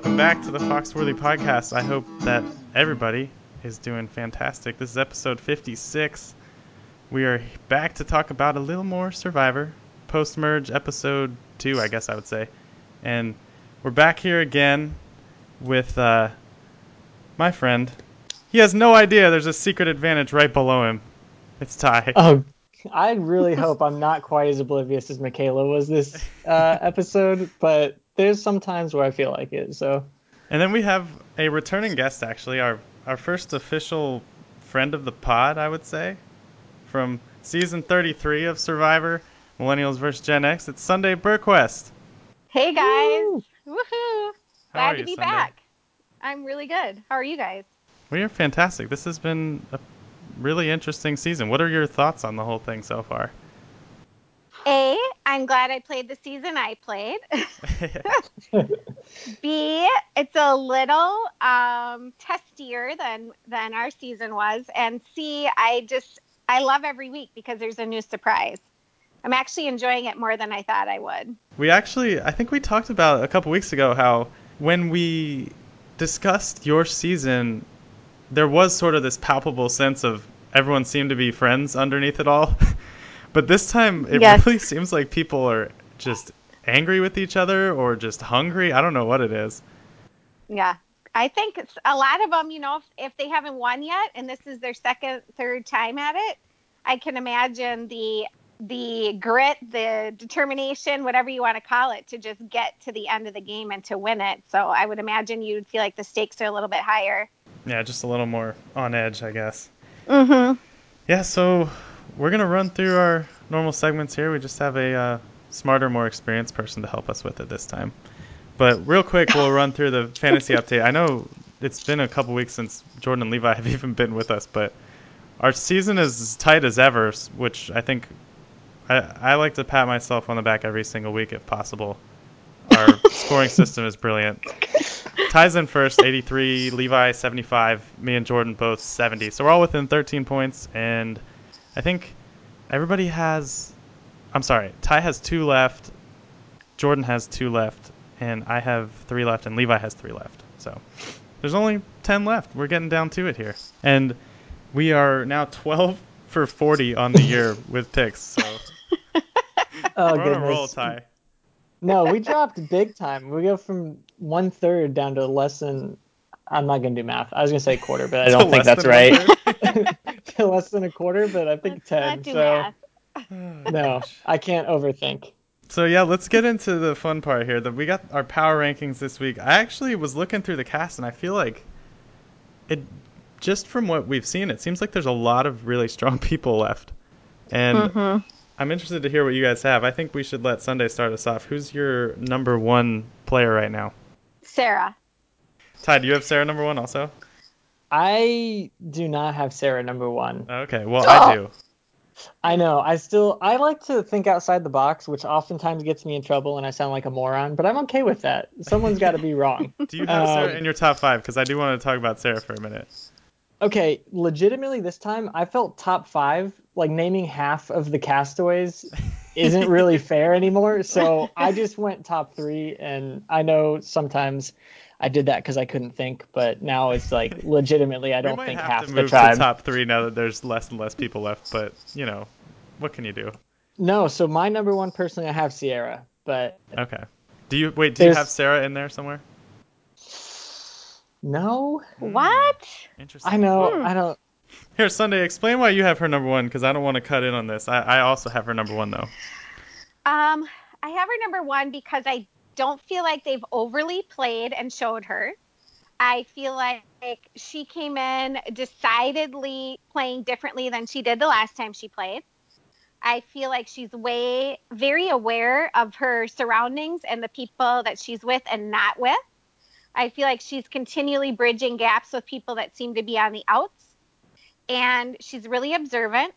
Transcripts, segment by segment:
welcome back to the Foxworthy podcast. I hope that everybody is doing fantastic. This is episode 56. We are back to talk about a little more Survivor, post merge episode 2, I guess I would say. And we're back here again with uh, my friend. He has no idea there's a secret advantage right below him. It's Ty. Oh, I really hope I'm not quite as oblivious as Michaela was this uh, episode, but there's some times where I feel like it. So, And then we have a returning guest, actually, our our first official friend of the pod, I would say, from season 33 of Survivor, Millennials vs. Gen X. It's Sunday Burquest. Hey guys! Woo! Woohoo! How Glad are to be Sunday? back. I'm really good. How are you guys? We are fantastic. This has been a really interesting season. What are your thoughts on the whole thing so far? A, I'm glad I played the season I played. B, it's a little um, testier than than our season was, and C, I just I love every week because there's a new surprise. I'm actually enjoying it more than I thought I would. we actually, I think we talked about a couple weeks ago how when we discussed your season, there was sort of this palpable sense of everyone seemed to be friends underneath it all. but this time, it Yes. really seems like people are just angry with each other or just hungry. I don't know what it is. Yeah. I think it's a lot of them, you know, if, if they haven't won yet and this is their second, third time at it, I can imagine the the grit, the determination, whatever you want to call it, to just get to the end of the game and to win it. So I would imagine you'd feel like the stakes are a little bit higher. Yeah, just a little more on edge, I guess. Mm-hmm. Yeah, so we're gonna run through our normal segments here. We just have a uh, smarter, more experienced person to help us with it this time. But real quick, we'll run through the fantasy update. I know it's been a couple weeks since Jordan and Levi have even been with us, but our season is as tight as ever, which I think I, I like to pat myself on the back every single week if possible. Our scoring system is brilliant. Ties in first, 83. Levi, 75. Me and Jordan both 70. So we're all within 13 points, and I think everybody has. I'm sorry. Ty has two left. Jordan has two left, and I have three left, and Levi has three left. So there's only 10 left. We're getting down to it here, and we are now 12 for 40 on the year with picks. So Oh we're on a roll. Ty. No, we dropped big time. We go from one third down to less than. I'm not gonna do math. I was gonna say quarter, but I don't think that's right. one-third? to less than a quarter, but I think Let's ten. not do so math. no, I can't overthink. So yeah, let's get into the fun part here. That we got our power rankings this week. I actually was looking through the cast, and I feel like it. Just from what we've seen, it seems like there's a lot of really strong people left, and Mhm. I'm interested to hear what you guys have. I think we should let Sunday start us off. Who's your number one player right now? Sarah. Ty, do you have Sarah number one also? I do not have Sarah number one. Okay, well I do. I know. I still I like to think outside the box, which oftentimes gets me in trouble and I sound like a moron, but I'm okay with that. Someone's got to be wrong. Do you have Sarah Um, in your top five? Because I do want to talk about Sarah for a minute. Okay, legitimately this time I felt top 5, like naming half of the castaways isn't really fair anymore. So I just went top 3 and I know sometimes I did that cuz I couldn't think, but now it's like legitimately I don't might think have half to the move tribe. to top three now that there's less and less people left. But you know, what can you do? No, so my number one personally I have Sierra, but Okay. Do you wait? Do you have Sarah in there somewhere? no, What? Interesting. I know, Hmm. I don't Here, Sunday, explain why you have her number one, because I don't want to cut in on this. I, I also have her number one though. Um, I have her number one because I don't feel like they've overly played and showed her. I feel like she came in decidedly playing differently than she did the last time she played. I feel like she's way very aware of her surroundings and the people that she's with and not with. I feel like she's continually bridging gaps with people that seem to be on the outs. And she's really observant.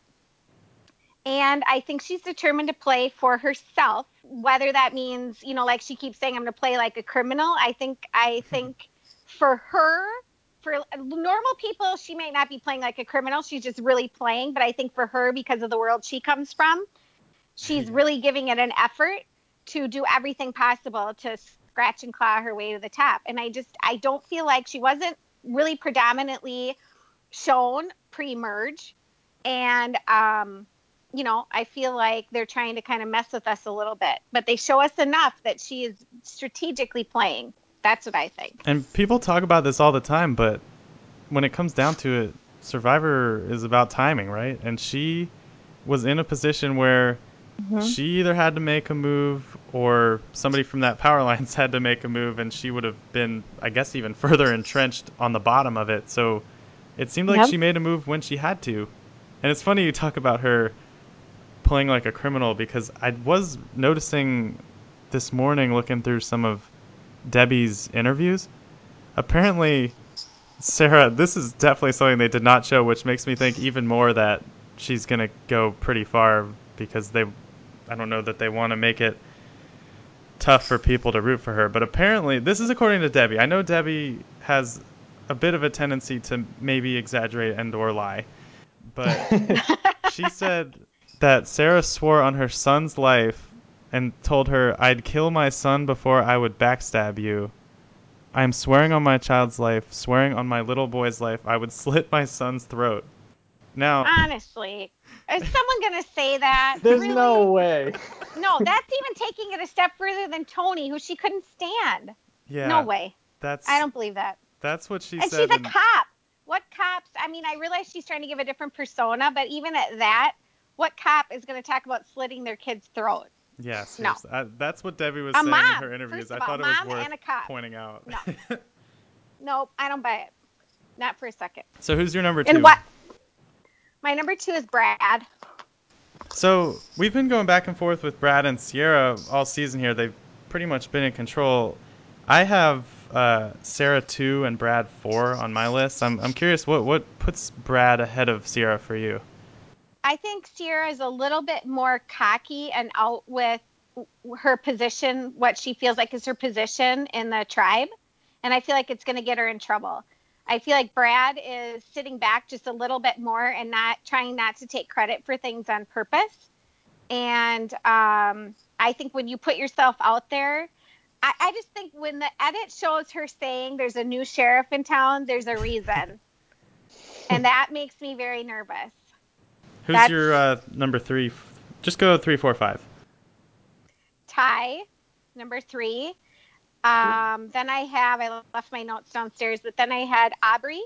And I think she's determined to play for herself, whether that means, you know, like she keeps saying, I'm going to play like a criminal. I think, I think for her, for normal people, she might not be playing like a criminal. She's just really playing. But I think for her, because of the world she comes from, she's Yeah. really giving it an effort to do everything possible to scratch and claw her way to the top. And I just I don't feel like she wasn't really predominantly shown pre-merge, and um, you know I feel like they're trying to kind of mess with us a little bit, but they show us enough that she is strategically playing. That's what I think. And people talk about this all the time, but when it comes down to it, Survivor is about timing, right? And she was in a position where mm-hmm. she either had to make a move or somebody from that power lines had to make a move, and she would have been, I guess, even further entrenched on the bottom of it. So it seemed like yep. she made a move when she had to. And it's funny you talk about her playing like a criminal because I was noticing this morning looking through some of Debbie's interviews. Apparently, Sarah, this is definitely something they did not show, which makes me think even more that she's gonna go pretty far because they, I don't know that they want to make it tough for people to root for her. But apparently, this is according to Debbie. I know Debbie has a bit of a tendency to maybe exaggerate and or lie, but she said that Sarah swore on her son's life and told her, I'd kill my son before I would backstab you. I am swearing on my child's life, swearing on my little boy's life, I would slit my son's throat. Now, honestly, is someone gonna say that? There's really? no way. No, that's even taking it a step further than Tony, who she couldn't stand. Yeah. No way. That's. I don't believe that. That's what she and said. And she's a cop. What cops? I mean, I realize she's trying to give a different persona, but even at that, what cop is going to talk about slitting their kid's throat? Yes. No. I, that's what Debbie was a saying mom, in her interviews. I thought it was worth pointing out. No. nope, I don't buy it. Not for a second. So who's your number two? And what? My number two is Brad. So we've been going back and forth with Brad and Sierra all season here. They've pretty much been in control. I have uh, Sarah two and Brad four on my list. I'm I'm curious what what puts Brad ahead of Sierra for you. I think Sierra is a little bit more cocky and out with her position, what she feels like is her position in the tribe. And I feel like it's going to get her in trouble. I feel like Brad is sitting back just a little bit more and not trying not to take credit for things on purpose. And um, I think when you put yourself out there, I, I just think when the edit shows her saying there's a new sheriff in town, there's a reason. and that makes me very nervous. Who's That's, your uh, number three? Just go three, four, five. Tai, number three. Um, then I have I left my notes downstairs, but then I had Aubrey,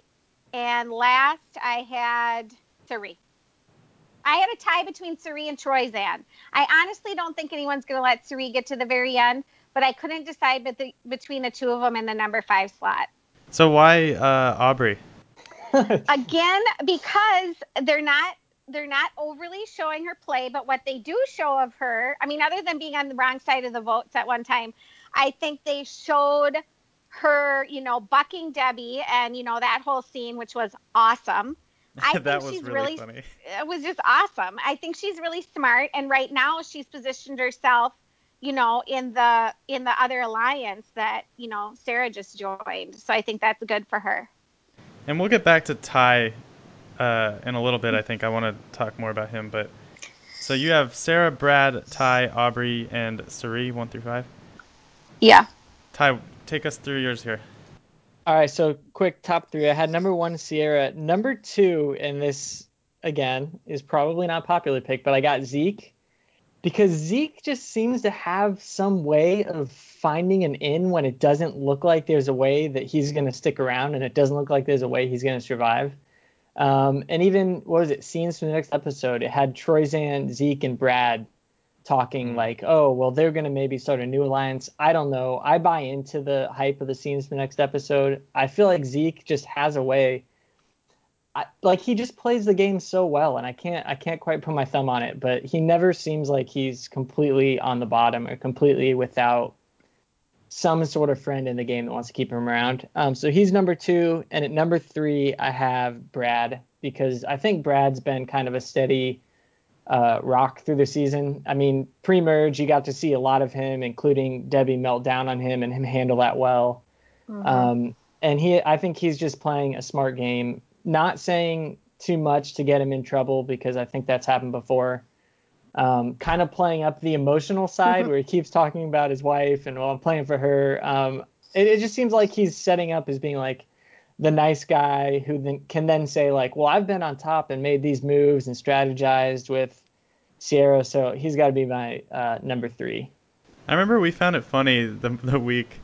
and last I had Cirie. I had a tie between Cirie and Troyzan. I honestly don't think anyone's going to let Cirie get to the very end, but I couldn't decide the, between the two of them in the number five slot. So why uh, Aubrey? Again, because they're not they're not overly showing her play, but what they do show of her, I mean, other than being on the wrong side of the votes at one time, I think they showed her, you know, bucking Debbie and, you know, that whole scene, which was awesome. I that think was she's really, really funny. It was just awesome. I think she's really smart, and right now she's positioned herself, you know, in the in the other alliance that you know Sarah just joined. So I think that's good for her. And we'll get back to Tai uh, in a little bit. I think I want to talk more about him. But so you have Sarah, Brad, Tai, Aubrey, and Cirie, one through five. Yeah. Ty, take us through yours here. All right, so quick top three. I had number one Sierra. Number two, and this again is probably not popular pick, but I got Zeke because Zeke just seems to have some way of finding an in when it doesn't look like there's a way that he's going to stick around, and it doesn't look like there's a way he's going to survive. Um, and even what was it? Scenes from the next episode. It had Troyzan, Zeke, and Brad talking mm-hmm. like, "Oh, well, they're gonna maybe start a new alliance." I don't know. I buy into the hype of the scenes from the next episode. I feel like Zeke just has a way. I, like he just plays the game so well, and I can't I can't quite put my thumb on it, but he never seems like he's completely on the bottom or completely without some sort of friend in the game that wants to keep him around. Um, so he's number two, and at number three, I have Brad because I think Brad's been kind of a steady uh, rock through the season. I mean, pre-merge, you got to see a lot of him, including Debbie melt down on him and him handle that well. Mm-hmm. Um, and he, I think he's just playing a smart game, not saying too much to get him in trouble because I think that's happened before. Um, kind of playing up the emotional side where he keeps talking about his wife and well, I'm playing for her. Um, it, it just seems like he's setting up as being like the nice guy who then, can then say like, well, I've been on top and made these moves and strategized with Sierra, so he's got to be my uh, number three. I remember we found it funny the the week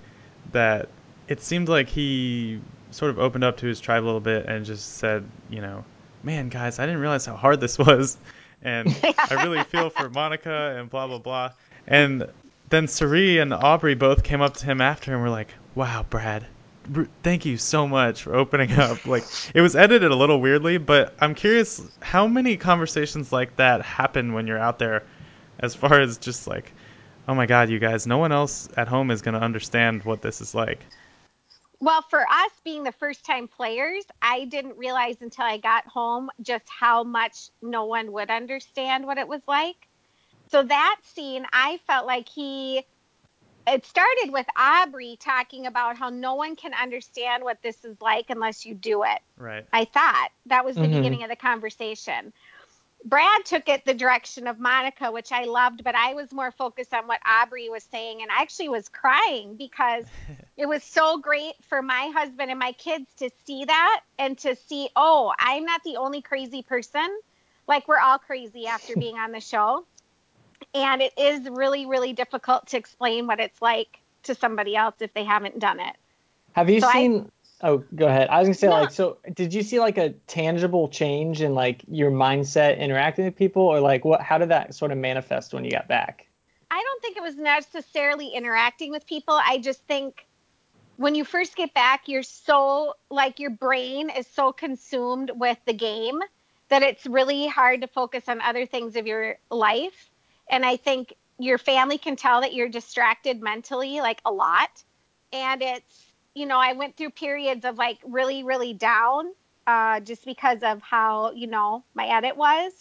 that it seemed like he sort of opened up to his tribe a little bit and just said, you know, man, guys, I didn't realize how hard this was, and I really feel for Monica and blah blah blah. And then Cirie and Aubrey both came up to him after and were like, wow, Brad, thank you so much for opening up. Like it was edited a little weirdly, but I'm curious how many conversations like that happen when you're out there, as far as just like, oh my god, you guys, no one else at home is gonna understand what this is like. Well, for us being the first time players, I didn't realize until I got home just how much no one would understand what it was like. So that scene, I felt like he it started with Aubrey talking about how no one can understand what this is like unless you do it. Right. I thought that was the mm-hmm. beginning of the conversation. Brad took it the direction of Monica, which I loved, but I was more focused on what Aubrey was saying. And I actually was crying because it was so great for my husband and my kids to see that and to see, oh, I'm not the only crazy person. Like, we're all crazy after being on the show and it is really really difficult to explain what it's like to somebody else if they haven't done it have you so seen I, oh go ahead. I was gonna say no, like so did you see like a tangible change in like your mindset interacting with people? Or like what how did that sort of manifest when you got back? I don't think it was necessarily interacting with people. I just think when you first get back you're so like your brain is so consumed with the game that it's really hard to focus on other things of your life. And I think your family can tell that you're distracted mentally, like a lot. And it's, you know, I went through periods of like really, really down uh, just because of how, you know, my edit was.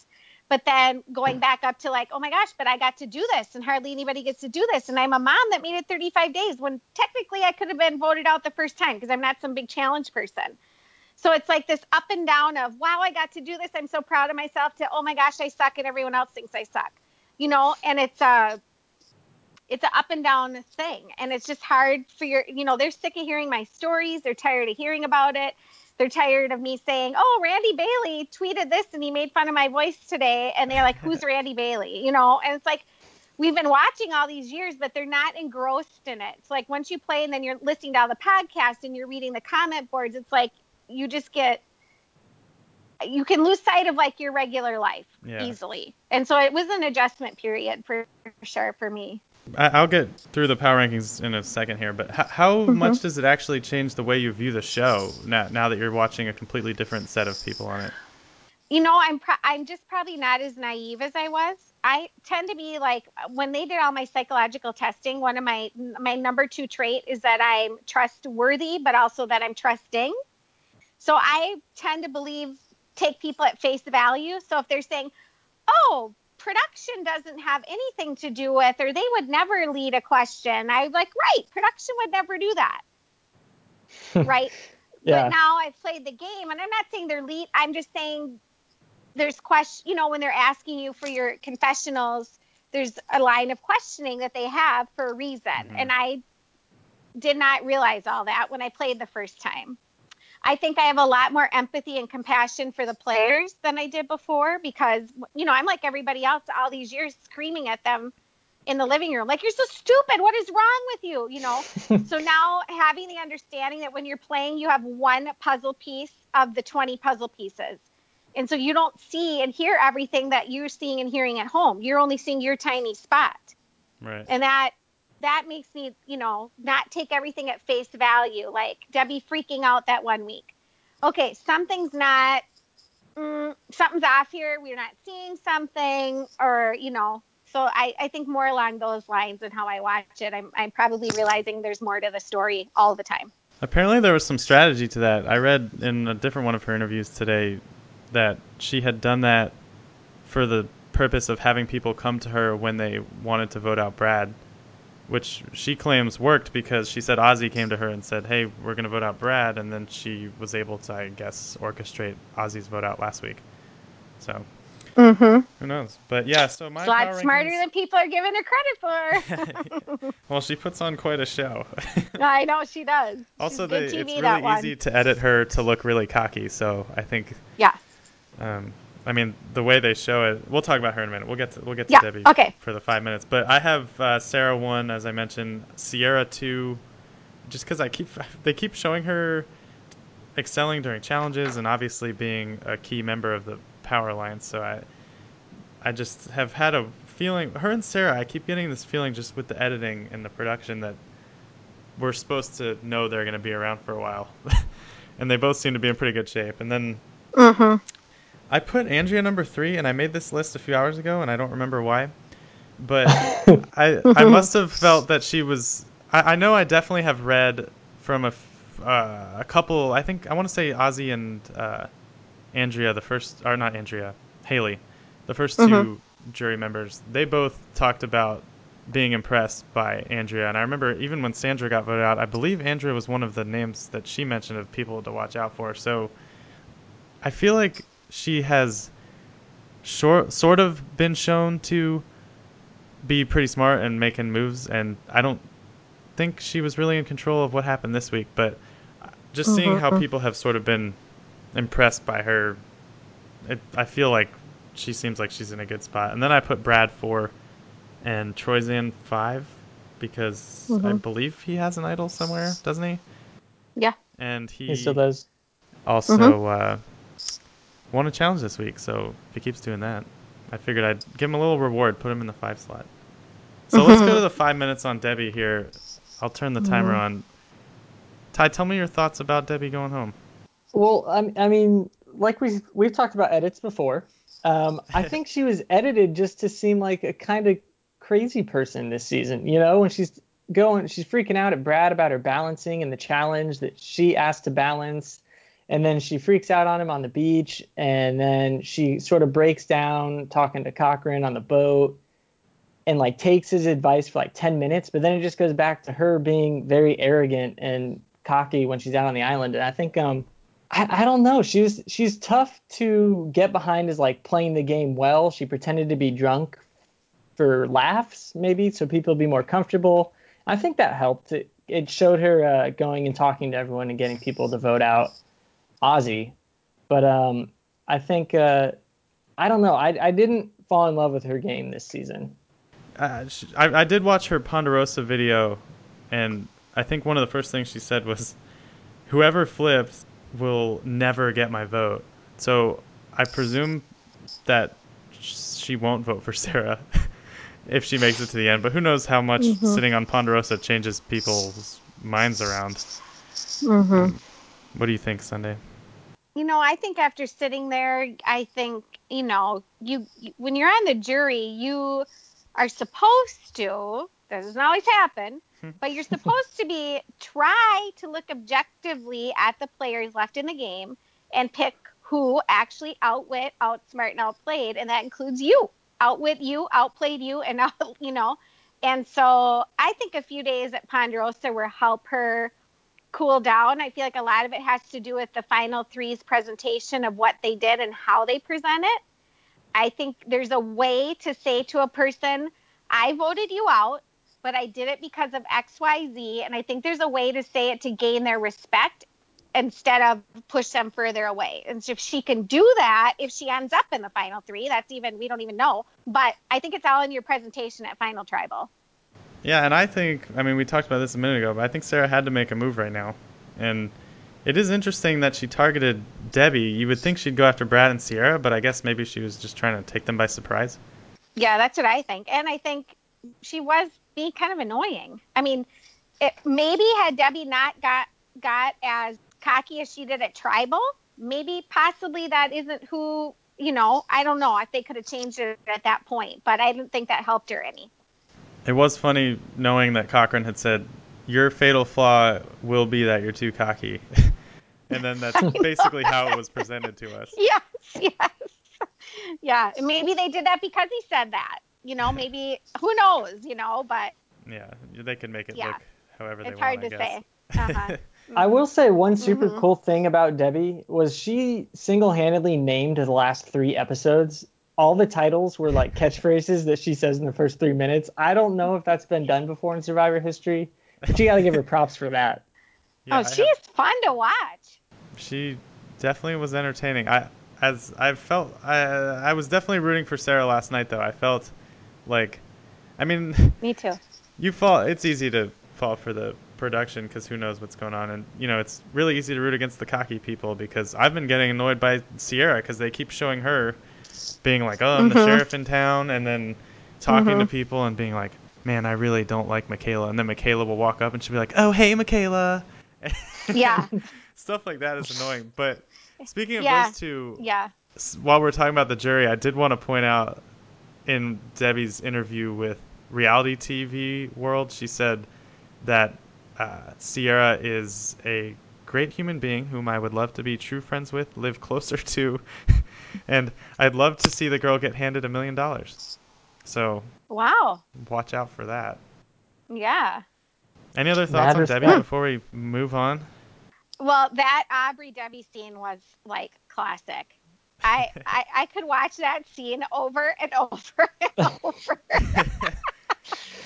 But then going back up to like, oh my gosh, but I got to do this and hardly anybody gets to do this. And I'm a mom that made it 35 days when technically I could have been voted out the first time because I'm not some big challenge person. So it's like this up and down of, wow, I got to do this. I'm so proud of myself to, oh my gosh, I suck and everyone else thinks I suck you know, and it's a it's an up and down thing. And it's just hard for your you know they're sick of hearing my stories. They're tired of hearing about it. They're tired of me saying oh randy bailey tweeted this and he made fun of my voice today. And they're like who's randy bailey? You know? And it's like we've been watching all these years but they're not engrossed in it. It's like once you play and then you're listening to all the podcast and you're reading the comment boards it's like you just get you can lose sight of like your regular life yeah. easily. And so it was an adjustment period for sure for me. I'll get through the power rankings in a second here, but how, how mm-hmm. much does it actually change the way you view the show now, now that you're watching a completely different set of people on it? You know, I'm pro- I'm just probably not as naive as I was. I tend to be like when they did all my psychological testing, one of my my number 2 trait is that I'm trustworthy, but also that I'm trusting. So I tend to believe take people at face value. So if they're saying, oh, production doesn't have anything to do with, or they would never lead a question, I'm like, right, production would never do that. right. yeah. But now I've played the game, and I'm not saying they're lead, I'm just saying there's question, you know, when they're asking you for your confessionals, there's a line of questioning that they have for a reason. Mm-hmm. And I did not realize all that when I played the first time. I think I have a lot more empathy and compassion for the players than I did before because, you know, I'm like everybody else all these years screaming at them in the living room, like, you're so stupid. What is wrong with you? You know? so now having the understanding that when you're playing, you have one puzzle piece of the 20 puzzle pieces. And so you don't see and hear everything that you're seeing and hearing at home. You're only seeing your tiny spot. Right. And that that makes me, you know, not take everything at face value. Like Debbie freaking out that one week. Okay, something's not, mm, something's off here. We're not seeing something, or, you know, so I, I think more along those lines and how I watch it. I'm, I'm probably realizing there's more to the story all the time. Apparently, there was some strategy to that. I read in a different one of her interviews today that she had done that for the purpose of having people come to her when they wanted to vote out Brad which she claims worked because she said Ozzy came to her and said, "Hey, we're going to vote out Brad," and then she was able to, I guess, orchestrate Ozzy's vote out last week. So, Mm-hmm. Who knows? But yeah, so my A lot power smarter rankings- than people are giving her credit for. well, she puts on quite a show. I know she does. also, She's good the, TV, it's that really one. easy to edit her to look really cocky. So I think, Yeah. um, I mean, the way they show it, we'll talk about her in a minute. We'll get to we'll get to Yeah, Debbie okay. for the five minutes. But I have uh, Sarah one, as I mentioned, Sierra two, just because I keep they keep showing her excelling during challenges and obviously being a key member of the Power Alliance. So I I just have had a feeling her and Sarah. I keep getting this feeling just with the editing and the production that we're supposed to know they're going to be around for a while, and they both seem to be in pretty good shape. And then Mm-hmm. I put Andrea number three, and I made this list a few hours ago, and I don't remember why. But I I must have felt that she was. I, I know I definitely have read from a f- uh, a couple. I think I want to say Ozzy and uh, Andrea, the first, or not Andrea, Haley, the 1st two jury members. They both talked about being impressed by Andrea, and I remember even when Sandra got voted out, I believe Andrea was one of the names that she mentioned of people to watch out for. So I feel like she has short, sort of been shown to be pretty smart and making moves, and I don't think she was really in control of what happened this week. But just seeing how people have sort of been impressed by her, it, I feel like she seems like she's in a good spot. And then I put Brad four and Troyzan five because I Mhm. believe he has an idol somewhere, doesn't he? Yeah. And he, He still does. also uh, won a challenge this week, so if he keeps doing that, I figured I'd give him a little reward, put him in the five slot. So let's go to the five minutes on Debbie here. I'll turn the timer on. Ty, tell me your thoughts about Debbie going home. Well, I, I mean, like we we've talked about edits before. Um, I think she was edited just to seem like a kind of crazy person this season. You know, when she's going, she's freaking out at Brad about her balancing and the challenge that she asked to balance, and then she freaks out on him on the beach, and then she sort of breaks down talking to Cochran on the boat, and like takes his advice for like 10 minutes, but then it just goes back to her being very arrogant and cocky when she's out on the island. And I think um I, I don't know. She was she's tough to get behind as like playing the game well. She pretended to be drunk for laughs, maybe, so people would be more comfortable. I think that helped. It, it showed her uh, going and talking to everyone and getting people to vote out Ozzy. But um, I think uh, I don't know. I, I didn't fall in love with her game this season. Uh, sh I, I did watch her Ponderosa video, and I think one of the first things she said was, "Whoever flips will never get my vote." So I presume that she won't vote for Sarah if she makes it to the end. But who knows how much sitting on Ponderosa changes people's minds around. Mm-hmm. What do you think, Sunday? You know, I think after sitting there, I think, you know, you, when you're on the jury, you are supposed to, this doesn't always happen, but you're supposed to be try to look objectively at the players left in the game and pick who actually outwit, outsmart, and outplayed, and that includes you. Outwit you, outplayed you, and out, you know. And so I think a few days at Ponderosa will help her cool down. I feel like a lot of it has to do with the final three's presentation of what they did and how they present it. I think there's a way to say to a person, I voted you out, but I did it because of XYZ. And I think there's a way to say it to gain their respect instead of push them further away. And so if she can do that, if she ends up in the final three, that's even, we don't even know. But I think it's all in your presentation at Final Tribal. Yeah, and I think, I mean, we talked about this a minute ago, but I think Sarah had to make a move right now. And it is interesting that she targeted Debbie. You would think she'd go after Brad and Sierra, but I guess maybe she was just trying to take them by surprise. Yeah, that's what I think. And I think she was being kind of annoying. I mean, it, maybe had Debbie not got got as cocky as she did at Tribal, maybe possibly that isn't who, you know, I don't know if they could have changed it at that point, but I didn't think that helped her any. It was funny knowing that Cochran had said, Your fatal flaw will be that you're too cocky. and then that's basically how it was presented to us. Yes, yes. yeah, maybe they did that because he said that. You know, maybe who knows, you know, but Yeah, they can make it Yeah. look however they it's want. hard I to guess. say. Uh-huh. I will say one super Mhm. cool thing about Debbie was she single-handedly named the last three episodes all the titles were like catchphrases that she says in the first three minutes. I don't know if that's been done before in Survivor history, but you got to give her props for that. Yeah, oh, she's have- fun to watch. she definitely was entertaining. I as I felt I I was definitely rooting for Sarah last night though. I felt like I mean Me too. you fall it's easy to fall for the production because who knows what's going on and you know it's really easy to root against the cocky people because i've been getting annoyed by sierra because they keep showing her being like oh i'm the Mhm. sheriff in town and then talking to Mhm. people and being like man i really don't like michaela and then michaela will walk up and she'll be like oh hey michaela Yeah. stuff like that is annoying but speaking of Yeah. those two Yeah. while we're talking about the jury, I did want to point out in Debbie's interview with Reality TV World, she said that uh, Sierra is a great human being whom I would love to be true friends with, live closer to, and I'd love to see the girl get handed a million dollars. So Wow. watch out for that. Yeah. Any other thoughts Mad on Debbie respect. before we move on? Well, that Aubrey Debbie scene was like classic. I, I I could watch that scene over and over and over.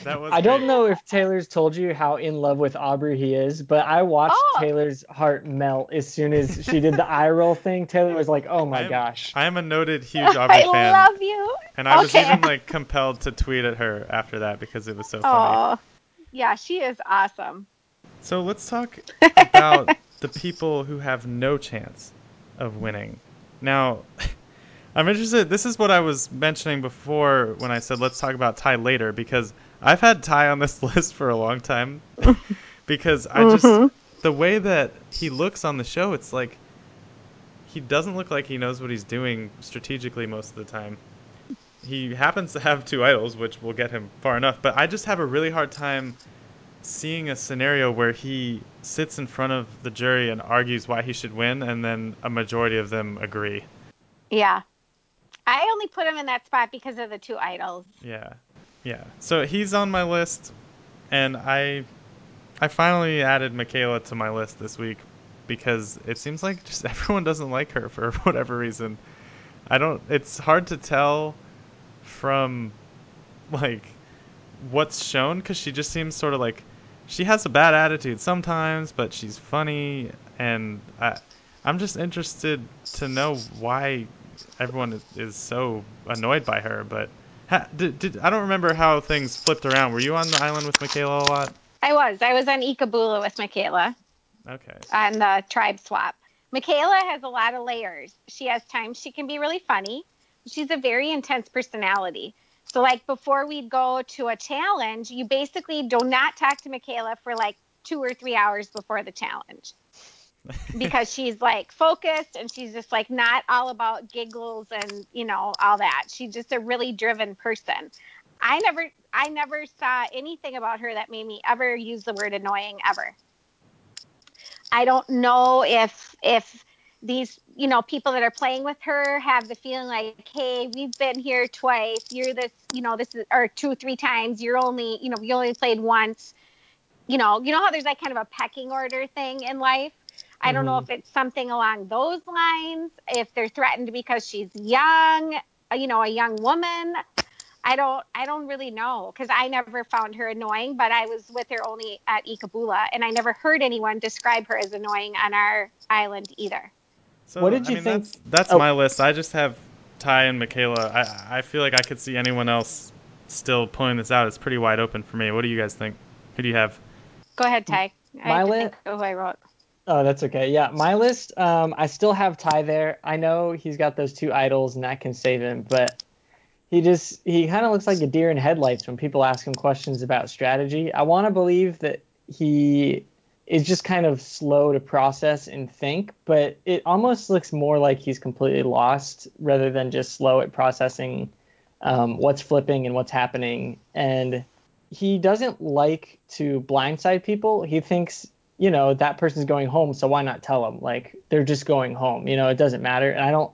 That was I don't great. know if Taylor's told you how in love with Aubrey he is, but I watched Oh. Taylor's heart melt as soon as she did the eye roll thing. Taylor was like, "Oh my I'm- gosh." I am a noted huge Aubrey I fan. I love you. And I was even like compelled to tweet at her after that because it was so funny. Oh, yeah, she is awesome. So let's talk about the people who have no chance of winning. Now, I'm interested. This is what I was mentioning before when I said let's talk about Tai later because I've had Tai on this list for a long time because I just Mhm. the way that he looks on the show, it's like he doesn't look like he knows what he's doing strategically most of the time. He happens to have two idols, which will get him far enough, but I just have a really hard time seeing a scenario where he sits in front of the jury and argues why he should win, and then a majority of them agree. Yeah. I only put him in that spot because of the two idols. Yeah, yeah. So he's on my list, and I, I finally added Michaela to my list this week because it seems like just everyone doesn't like her for whatever reason. I don't. It's hard to tell from like what's shown because she just seems sort of like she has a bad attitude sometimes, but she's funny, and I, I'm just interested to know why everyone is, is so annoyed by her. But ha, did, did I don't remember how things flipped around. Were you on the island with Michaela a lot? I was. I was on Ikabula with Michaela Okay. on the tribe swap. Michaela has a lot of layers. She has times she can be really funny. She's a very intense personality. So, like before we'd go to a challenge, you basically do not talk to Michaela for like two or three hours before the challenge because she's like focused and she's just like not all about giggles and you know all that. She's just a really driven person. I never I never saw anything about her that made me ever use the word annoying ever. I don't know if if these you know people that are playing with her have the feeling like hey we've been here twice you're this you know this is or two three times you're only you know we only played once you know you know how there's like kind of a pecking order thing in life i don't know Mhm. if it's something along those lines if they're threatened because she's young uh, you know a young woman i don't i don't really know because i never found her annoying but i was with her only at ikabula and i never heard anyone describe her as annoying on our island either So, What did I you mean, think- That's, that's oh. my list. I just have Tai and Michaela. I I feel like I could see anyone else still pulling this out. It's pretty wide open for me. What do you guys think? Who do you have? go ahead ty i My have to li- think of who i wrote Oh, that's okay. Yeah, my list. Um, I still have Tai there. I know he's got those two idols, and that can save him. But he just he kind of looks like a deer in headlights when people ask him questions about strategy. I want to believe that he is just kind of slow to process and think, but it almost looks more like he's completely lost rather than just slow at processing um, what's flipping and what's happening. And he doesn't like to blindside people. He thinks you know that person's going home so why not tell them like they're just going home you know it doesn't matter. And i don't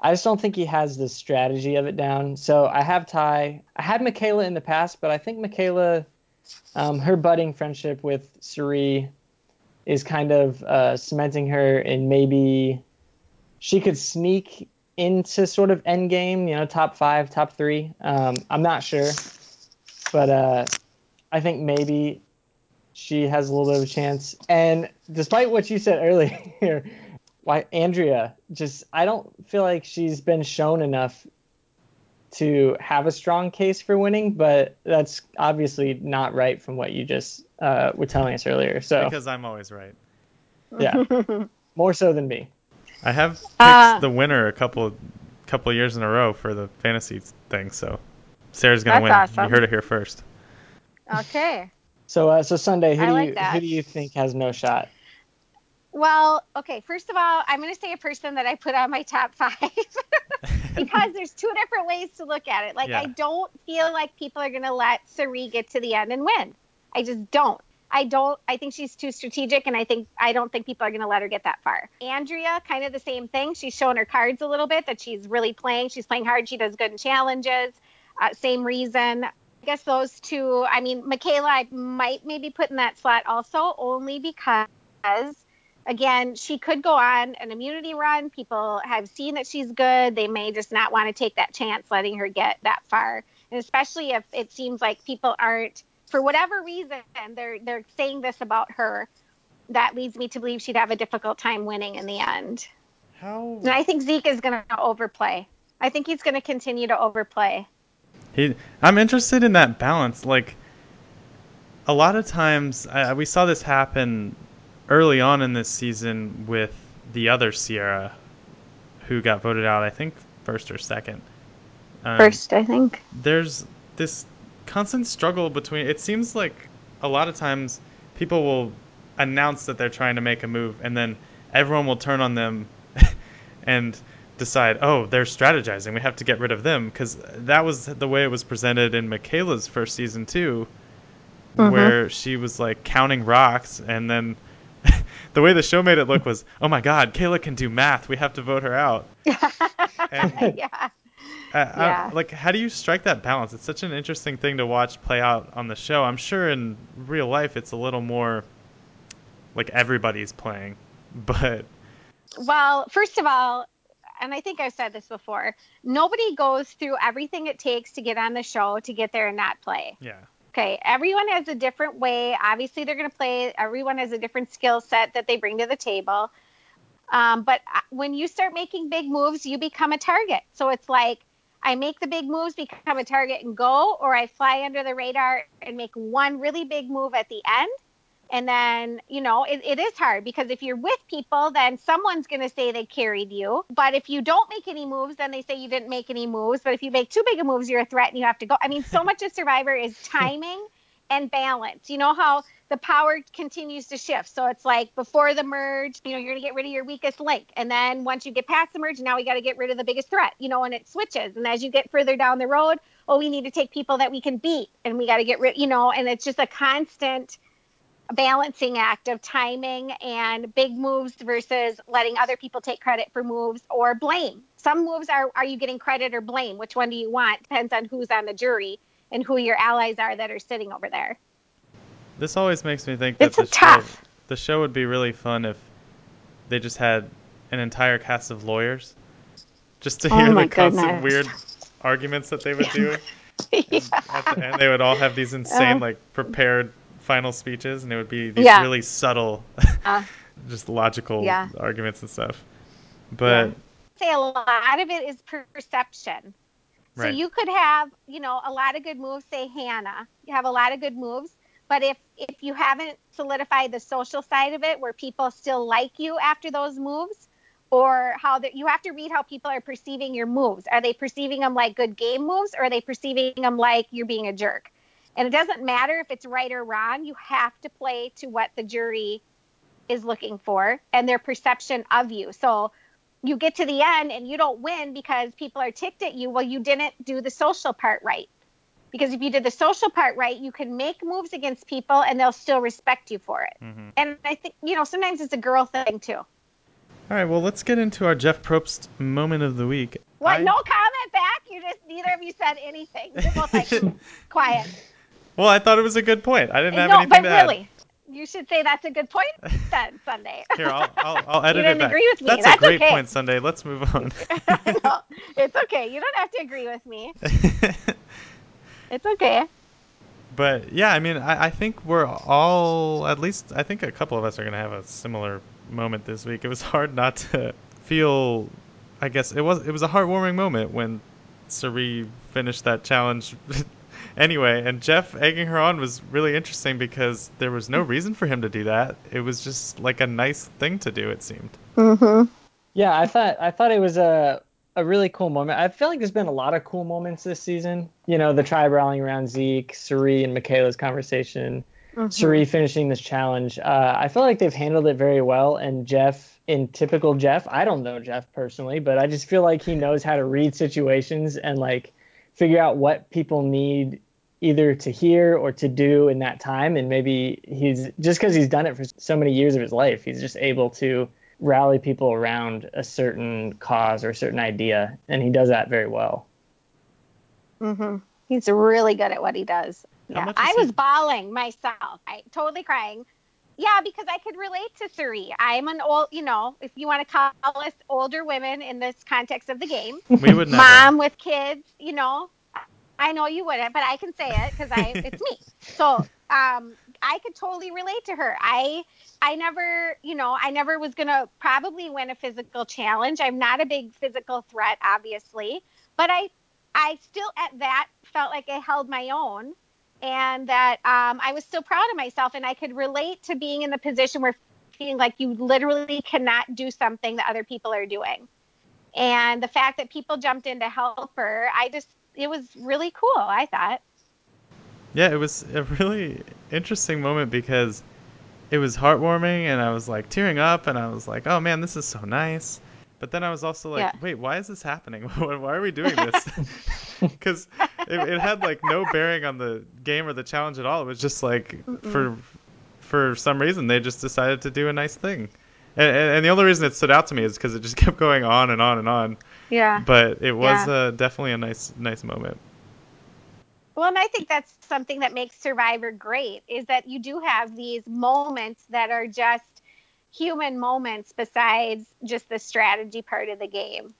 i just don't think he has the strategy of it down. So i have Tai i had michaela in the past but i think michaela um, her budding friendship with Cirie is kind of uh, cementing her and maybe she could sneak into sort of end game, you know, top five, top three. Um, I'm not sure, but uh, I think maybe she has a little bit of a chance. And despite what you said earlier, why Andrea just I don't feel like she's been shown enough to have a strong case for winning, but that's obviously not right from what you just uh, were telling us earlier. So Because I'm always right. yeah, more so than me. I have picked Uh, the winner a couple couple years in a row for the fantasy thing, so Sarah's gonna win. awesome. You heard it here first. okay. So uh, so Sunday, who I do like you that. who do you think has no shot? Well, okay. First of all, I'm going to say a person that I put on my top five because there's two different ways to look at it. Like, Yeah. I don't feel like people are going to let Cirie get to the end and win. I just don't. I don't. I think she's too strategic, and I think I don't think people are going to let her get that far. Andrea, kind of the same thing. She's showing her cards a little bit that she's really playing. She's playing hard. She does good in challenges. Uh, same reason. I guess those two. I mean, Michaela, I might maybe put in that slot also, only because again, she could go on an immunity run. People have seen that she's good. They may just not want to take that chance letting her get that far. And especially if it seems like people aren't for whatever reason they're they're saying this about her, that leads me to believe she'd have a difficult time winning in the end. How And I think Zeke is going to overplay. I think he's going to continue to overplay. He? I'm interested in that balance. Like a lot of times, uh, we saw this happen early on in this season with the other Ciera, who got voted out. I think first or second. Um, First, I think. there's this constant struggle between it seems like a lot of times people will announce that they're trying to make a move and then everyone will turn on them and decide oh they're strategizing we have to get rid of them because that was the way it was presented in michaela's first season too Mhm. where she was like counting rocks and then the way the show made it look was oh my god kayla can do math we have to vote her out And- yeah. I- I- Yeah. like, how do you strike that balance? It's such an interesting thing to watch play out on the show. I'm sure in real life it's a little more like everybody's playing, but Well, first of all, and I think I've said this before, nobody goes through everything it takes to get on the show to get there and not play. yeah, Okay, everyone has a different way. Obviously, they're going to play. Everyone has a different skill set that they bring to the table. Um, but uh, when you start making big moves, you become a target. So it's like I make the big moves, become a target, and go, or I fly under the radar and make one really big move at the end. And then, you know, it, it is hard because if you're with people, then someone's going to say they carried you. But if you don't make any moves, then they say you didn't make any moves. But if you make too big of moves, you're a threat and you have to go. I mean, so much of Survivor is timing and balance. You know how the power continues to shift. So it's like before the merge, you know, you're going to get rid of your weakest link. And then once you get past the merge, now we got to get rid of the biggest threat, you know, and it switches. And as you get further down the road, oh, we need to take people that we can beat and we got to get rid, you know, and it's just a constant balancing act of timing and big moves versus letting other people take credit for moves or blame. Some moves are are you getting credit or blame? Which one do you want? Depends on who's on the jury and who your allies are that are sitting over there. this always makes me think that It's the tough. show the show would be really fun if they just had an entire cast of lawyers just to Oh hear my the constant weird arguments that they would do. yeah. At the end, they would all have these insane, Uh. like prepared final speeches, and it would be these Yeah. really subtle, Uh. just logical Yeah. arguments and stuff. But say a lot of it is perception. So you could have, you know, a lot of good moves. Say Hannah, you have a lot of good moves, but if if you haven't solidified the social side of it, where people still like you after those moves, or how that you have to read how people are perceiving your moves. Are they perceiving them like good game moves, or are they perceiving them like you're being a jerk? And it doesn't matter if it's right or wrong. You have to play to what the jury is looking for and their perception of you. So you get to the end and you don't win because people are ticked at you. Well, you didn't do the social part right. Because if you did the social part right, you can make moves against people and they'll still respect you for it. mhm. And I think, you know, sometimes it's a girl thing too. all right, well, let's get into our Jeff Probst moment of the week. What? I- No comment back? You just, neither of you said anything. You're both like quiet. Well, I thought it was a good point. I didn't eh, have no, anything but to add. really, You should say that's a good point then, Sunday. Here, I'll, I'll, I'll edit you didn't it back. agree with me. That's, That's a great okay. point, Sunday. Let's move on. no, it's okay. You don't have to agree with me. It's okay. but yeah, I mean, I, I think we're all, at least, I think a couple of us are going to have a similar moment this week. It was hard not to feel, I guess, it was, it was a heartwarming moment when Cirie finished that challenge anyway. And Jeff egging her on was really interesting because there was no reason for him to do that. It was just like a nice thing to do, it seemed. Mm-hmm. Yeah, I thought I thought it was a a really cool moment. I feel like there's been a lot of cool moments this season. You know, the tribe rallying around Zeke, Cirie and Michaela's conversation, Mm-hmm. Cirie finishing this challenge. Uh, I feel like they've handled it very well. And Jeff, in typical Jeff, I don't know Jeff personally, but I just feel like he knows how to read situations and like figure out what people need either to hear or to do in that time. And maybe he's just because he's done it for so many years of his life, he's just able to rally people around a certain cause or a certain idea. And he does that very well. Mm-hmm. He's really good at what he does. Yeah, much is I he- was bawling myself. I totally crying. Yeah, because I could relate to Cirie. I'm an old, you know, if you want to call us older women in this context of the game, We would never. mom with kids, you know. I know you wouldn't, but I can say it because I it's me. So um, I could totally relate to her. I I never, you know, I never was gonna probably win a physical challenge. I'm not a big physical threat, obviously, but I I still at that felt like I held my own and that um, I was still proud of myself and I could relate to being in the position where feeling like you literally cannot do something that other people are doing. And the fact that people jumped in to help her, I just it was really cool, I thought. Yeah, it was a really interesting moment because it was heartwarming and I was like tearing up and I was like, oh man, this is so nice. But then I was also like, Yeah. wait, why is this happening? why are we doing this? Because it, it had like no bearing on the game or the challenge at all. It was just like for for some reason they just decided to do a nice thing. And, and, and the only reason it stood out to me is because it just kept going on and on and on. Yeah. But it was Yeah. uh, definitely a nice nice moment. Well, and I think that's something that makes Survivor great is that you do have these moments that are just human moments besides just the strategy part of the game.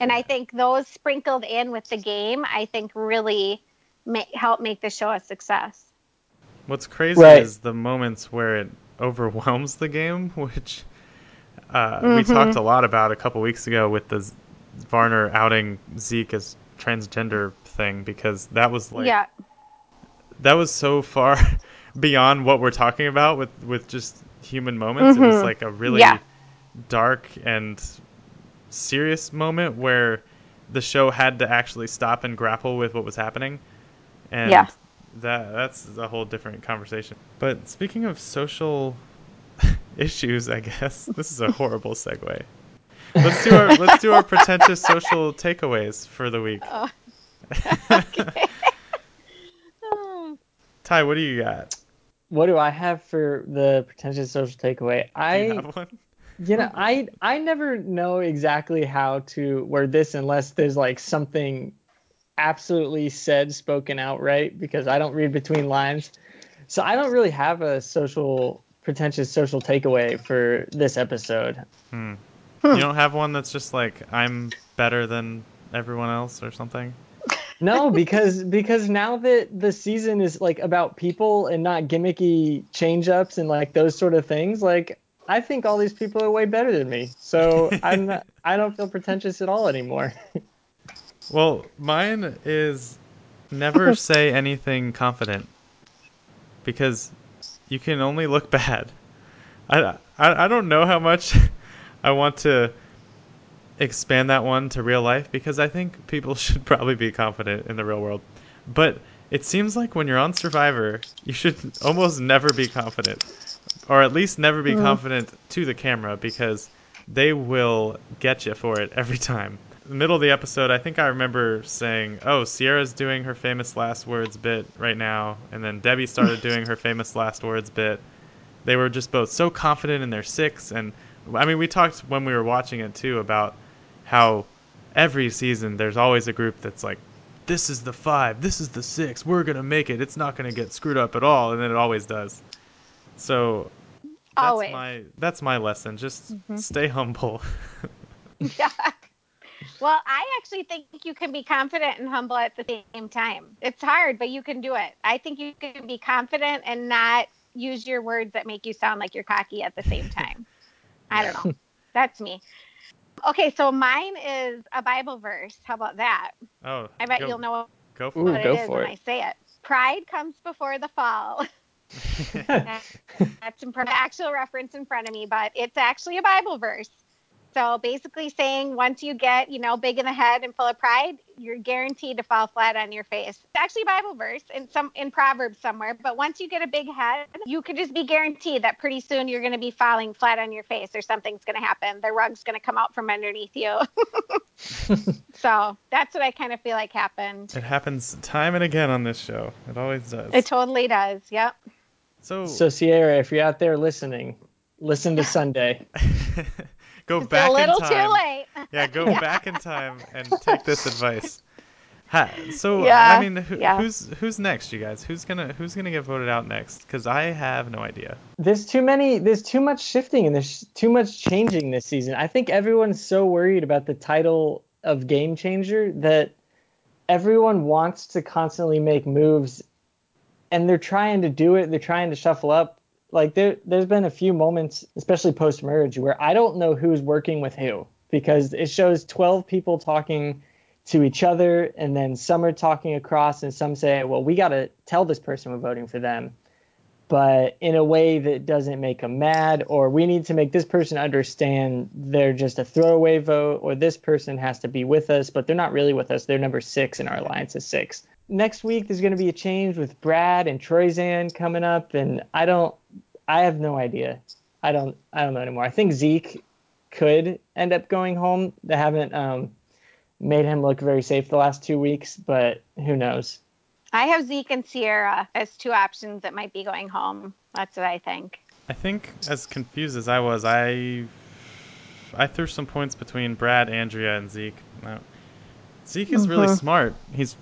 And I think those sprinkled in with the game, I think really ma- help make the show a success. What's crazy Right. is the moments where it overwhelms the game, which uh, we Mhm. talked a lot about a couple weeks ago with the Z- Varner outing Zeke as transgender thing because that was like yeah. that was so far beyond what we're talking about with with just human moments. It was Mhm. like a really Yeah. dark and serious moment where the show had to actually stop and grapple with what was happening. And Yeah. that that's a whole different conversation. But speaking of social issues, I guess this is a horrible segue. Let's do our let's do our pretentious social takeaways for the week. Oh. Okay. Ty, what do you got? What do I have for the pretentious social takeaway? Do I you have one? You know, I I never know exactly how to word this unless there's like something absolutely said spoken out right because I don't read between lines. So I don't really have a social pretentious social takeaway for this episode. Hmm. Hmm. You don't have one that's just like I'm better than everyone else or something. No, because because now that the season is like about people and not gimmicky change ups and like those sort of things, like I think all these people are way better than me. So I'm not I don't feel pretentious at all anymore. Well, mine is never say anything confident because you can only look bad. I, I, I don't know how much I want to expand that one to real life because I think people should probably be confident in the real world. But it seems like when you're on Survivor, you should almost never be confident, or at least never be mm-hmm. confident to the camera because they will get you for it every time. Middle of the episode, I think I remember saying, "Oh, Sierra's doing her famous last words bit right now," and then Debbie started doing her famous last words bit. They were just both so confident in their six, and I mean, we talked when we were watching it too about how every season there's always a group that's like, "This is the five, this is the six, we're gonna make it. It's not gonna get screwed up at all," and then it always does. So that's Always. my that's my lesson. Just Mhm. stay humble. Yeah. Well, I actually think you can be confident and humble at the same time. It's hard, but you can do it. I think you can be confident and not use your words that make you sound like you're cocky at the same time. I don't know. That's me. Okay, so mine is a Bible verse. How about that? oh, I bet go, you'll know go for what it. go it is for when it. I say it. Pride comes before the fall. That's in front, actual reference in front of me, but it's actually a Bible verse. So basically saying once you get, you know, big in the head and full of pride, you're guaranteed to fall flat on your face. It's actually a Bible verse in some in Proverbs somewhere, but once you get a big head, you could just be guaranteed that pretty soon you're going to be falling flat on your face or something's going to happen. The rug's going to come out from underneath you. so that's what I kind of feel like happened. it happens time and again on this show. It always does. It totally does. Yep. so So Sierra, if you're out there listening, listen to Sunday. go It's back a little in time. too late. Yeah, go Yeah. back in time and take this advice. Ha, so Yeah, I mean, who, yeah. who's who's next, you guys? Who's gonna who's gonna get voted out next? Because I have no idea. There's too many. There's too much shifting and there's too much changing this season. I think everyone's so worried about the title of game changer that everyone wants to constantly make moves, and they're trying to do it. They're trying to shuffle up. Like there, there's been a few moments, especially post merge, where I don't know who's working with who because it shows 12 people talking to each other, and then some are talking across, and some say, "Well, we got to tell this person we're voting for them." but in a way that doesn't make them mad, or we need to make this person understand they're just a throwaway vote, or this person has to be with us, but they're not really with us. They're number six in our alliance is six. Next week, there's going to be a change with Brad and Troyzan coming up, and I don't, I have no idea. I don't, I don't know anymore. I think Zeke could end up going home. They haven't um, made him look very safe the last two weeks, but who knows? I have Zeke and Sierra as two options that might be going home. That's what I think. I think as confused as I was, I I threw some points between Brad, Andrea, and Zeke. Now, Zeke is really Mhm. smart. He's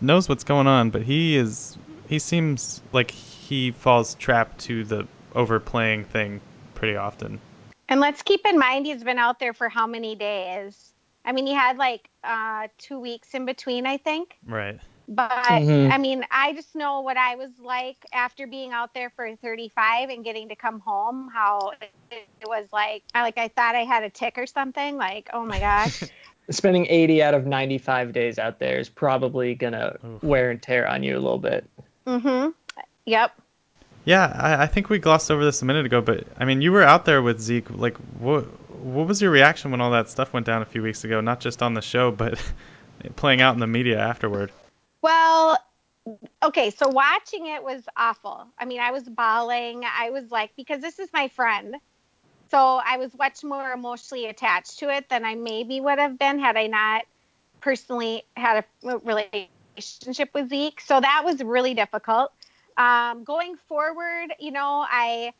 knows what's going on, but he is he seems like he falls trapped to the overplaying thing pretty often. And let's keep in mind he's been out there for how many days? I mean, he had like uh, two weeks in between, I think. Right. But Mhm. I mean, I just know what I was like after being out there for 35 and getting to come home. How it, it was like, I like I thought I had a tick or something. Like, oh my gosh. spending 80 out of 95 days out there is probably gonna Oof. wear and tear on you a little bit. mhm. Yep. Yeah, I, I think we glossed over this a minute ago, but I mean, you were out there with Zeke. Like, what what was your reaction when all that stuff went down a few weeks ago? Not just on the show, but playing out in the media afterward. Well, okay, so watching it was awful. I mean, I was bawling. I was like, because this is my friend. So I was much more emotionally attached to it than I maybe would have been had I not personally had a relationship with Zeke. So that was really difficult. Um, going forward, you know, I,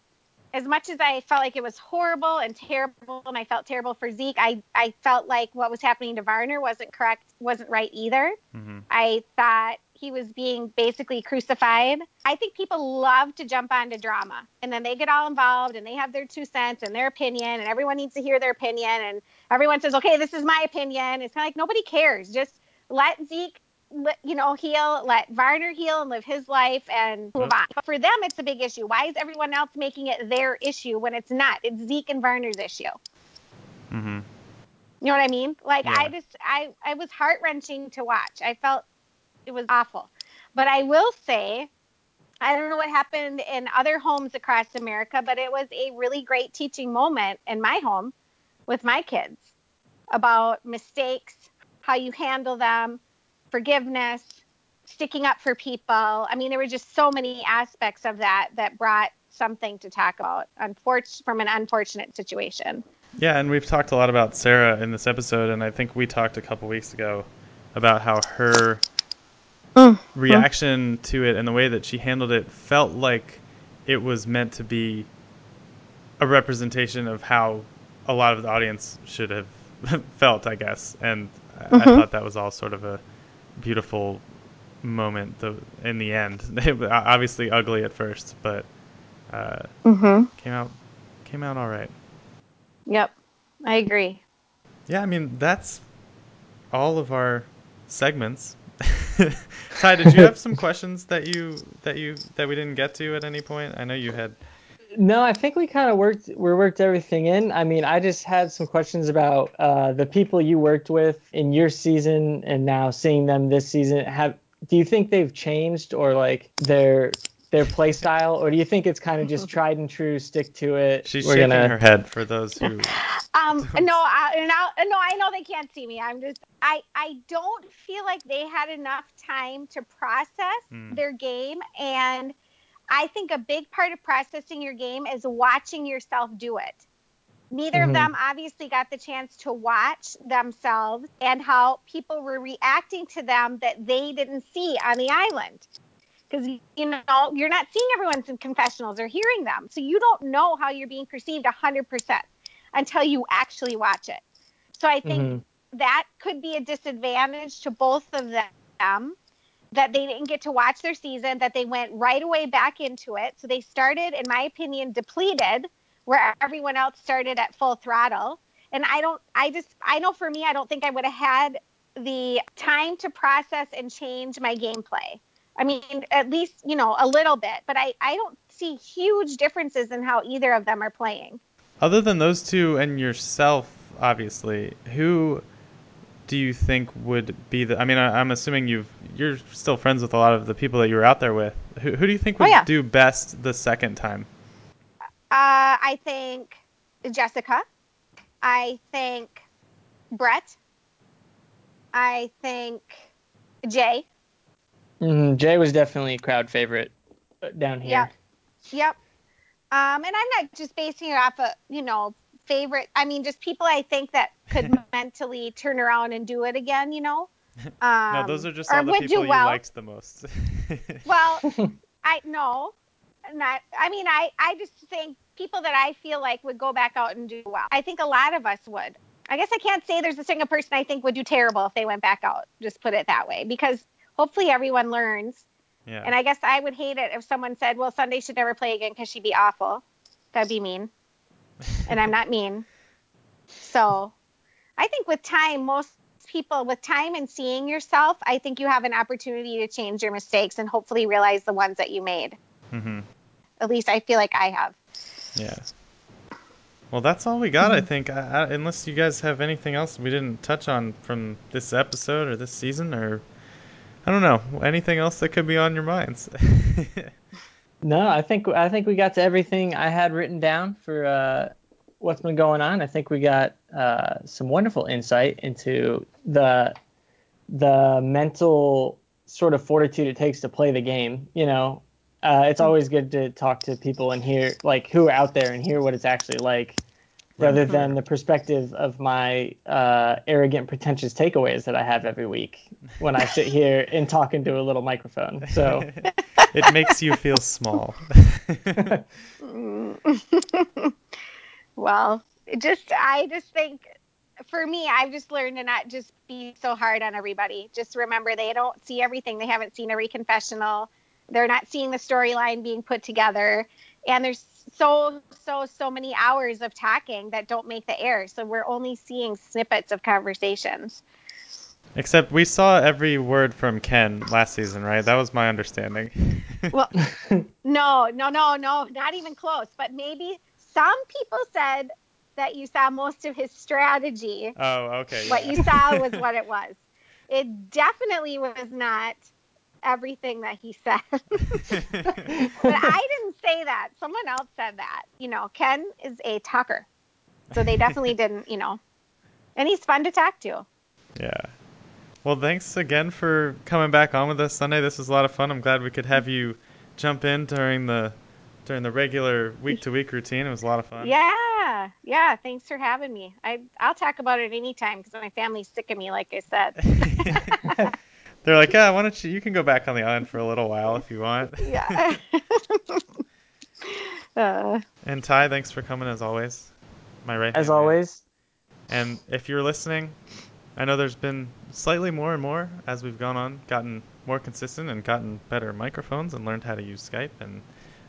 as much as I felt like it was horrible and terrible, and I felt terrible for Zeke, I, I felt like what was happening to Varner wasn't correct, wasn't right either. hmm I thought he was being basically crucified. I think people love to jump onto drama and then they get all involved and they have their two cents and their opinion and everyone needs to hear their opinion and everyone says, okay, this is my opinion. It's kind of like nobody cares. Just let Zeke, you know, heal, let Varner heal and live his life and move on. But for them, it's a big issue. Why is everyone else making it their issue when it's not? It's Zeke and Varner's issue. hmm You know what I mean? Like Yeah. I just I I was heart wrenching to watch. I felt it was awful. But I will say, I don't know what happened in other homes across America, but it was a really great teaching moment in my home with my kids about mistakes, how you handle them, forgiveness, sticking up for people. I mean, there were just so many aspects of that that brought something to talk about unfortunate from an unfortunate situation. Yeah, and we've talked a lot about Sarah in this episode, and I think we talked a couple weeks ago about how her oh, reaction to it and the way that she handled it felt like it was meant to be a representation of how a lot of the audience should have felt, I guess. And I- I thought that was all sort of a beautiful moment the, in the end. Was obviously ugly at first, but uh, Mm-hmm. came out came out all right. Yep. I agree. Yeah, I mean that's all of our segments. Ty, did you have some questions that you that you that we didn't get to at any point? I know you had. No, I think we kind of worked we worked everything in. I mean, I just had some questions about uh, the people you worked with in your season and now seeing them this season. Have do you think they've changed or like their their play style, or do you think it's kind of just tried and true, stick to it? She's We're shaking gonna- her head for those who. Um, no, I, and I, no, I know they can't see me. I'm just, I, I don't feel like they had enough time to process Hmm. their game, and I think a big part of processing your game is watching yourself do it. Neither Mhm. of them obviously got the chance to watch themselves and how people were reacting to them that they didn't see on the island. Because you know you're not seeing everyone's in confessionals or hearing them, so you don't know how you're being perceived 100% until you actually watch it. So I think Mhm. that could be a disadvantage to both of them that they didn't get to watch their season, that they went right away back into it. So they started, in my opinion, depleted, where everyone else started at full throttle. And I don't, I just, I know for me, I don't think I would have had the time to process and change my gameplay. I mean, at least, you know, a little bit, but I, I don't see huge differences in how either of them are playing. Other than those two and yourself, obviously, who do you think would be the? I mean, I, I'm assuming you've you're still friends with a lot of the people that you were out there with. Who, who do you think Oh, would yeah. do best the second time? Uh, I think Jessica. I think Bret. I think Jay. Mhm. Jay was definitely a crowd favorite uh, down here. Yeah. Yep. Um, and I'm not just basing it off of, you know, favorite. I mean, just people I think that could mentally turn around and do it again, you know? Um, no, those are just all the people do well. you liked the most. Well, I no, not. I mean, I I just think people that I feel like would go back out and do well. I think a lot of us would. I guess I can't say there's a single person I think would do terrible if they went back out. Just put it that way, because hopefully everyone learns. yeah. And I guess I would hate it if someone said, "Well, Sunday should never play again because she'd be awful." That'd be mean, and I'm not mean. So, I think with time, most people with time and seeing yourself, I think you have an opportunity to change your mistakes and hopefully realize the ones that you made. Mm-hmm. At least I feel like I have. Yeah. Well, that's all we got, I think. I, I, unless you guys have anything else we didn't touch on from this episode or this season, or I don't know, anything else that could be on your minds. No, I think I think we got to everything I had written down for uh, what's been going on. I think we got uh, some wonderful insight into the the mental sort of fortitude it takes to play the game. You know, uh, it's always good to talk to people and hear like who are out there and hear what it's actually like, rather than the perspective of my uh, arrogant, pretentious takeaways that I have every week when I sit here and talk into a little microphone. So. it makes you feel small. well, just I just think for me, I've just learned to not just be so hard on everybody. Just remember they don't see everything. They haven't seen every confessional. They're not seeing the storyline being put together. And there's so so so many hours of talking that don't make the air. So we're only seeing snippets of conversations. Except we saw every word from Ken last season, right? That was my understanding. Well, no, no, no, no, not even close. But maybe some people said that you saw most of his strategy. oh, okay. what yeah. you saw was what it was. It definitely was not everything that he said. but I didn't say that. Someone else said that. You know, Ken is a talker. So they definitely didn't, you know. And he's fun to talk to. Yeah. Well, thanks again for coming back on with us Sunday. This was a lot of fun. I'm glad we could have you jump in during the during the regular week to week routine. It was a lot of fun. Yeah. Yeah. Thanks for having me. I, I'll talk about it anytime because my family's sick of me, like I said. They're like, yeah, why don't you? You can go back on the island for a little while if you want. yeah. uh, And Ty, thanks for coming as always. My right. Hand As always, And if you're listening, I know there's been slightly more and more as we've gone on, gotten more consistent and gotten better microphones and learned how to use Skype and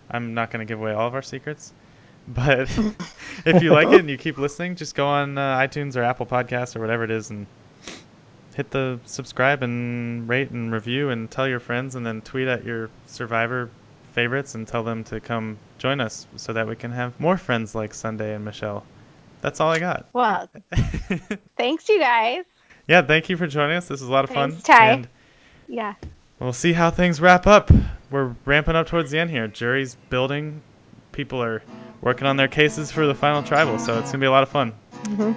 I'm not going to give away all of our secrets. But if you like it and you keep listening, just go on uh, iTunes or Apple Podcasts or whatever it is and hit the subscribe and rate and review and tell your friends and then tweet at your survivor favorites and tell them to come join us so that we can have more friends like Sunday and Michelle. That's all I got. Well, thanks, you guys. yeah, thank you for joining us. This was a lot of fun. Thanks, Ty. And Yeah. we'll see how things wrap up. We're ramping up towards the end here. Jury's building. People are working on their cases for the final tribal, so it's going to be a lot of fun.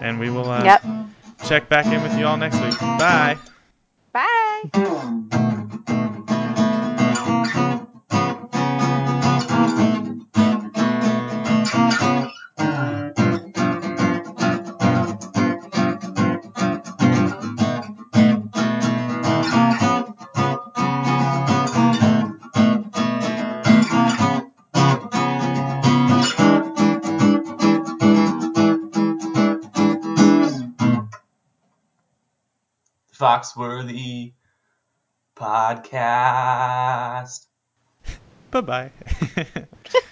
And we will uh, Yep. Check back in with you all next week. Bye. Bye. Foxworthy podcast. Bye bye.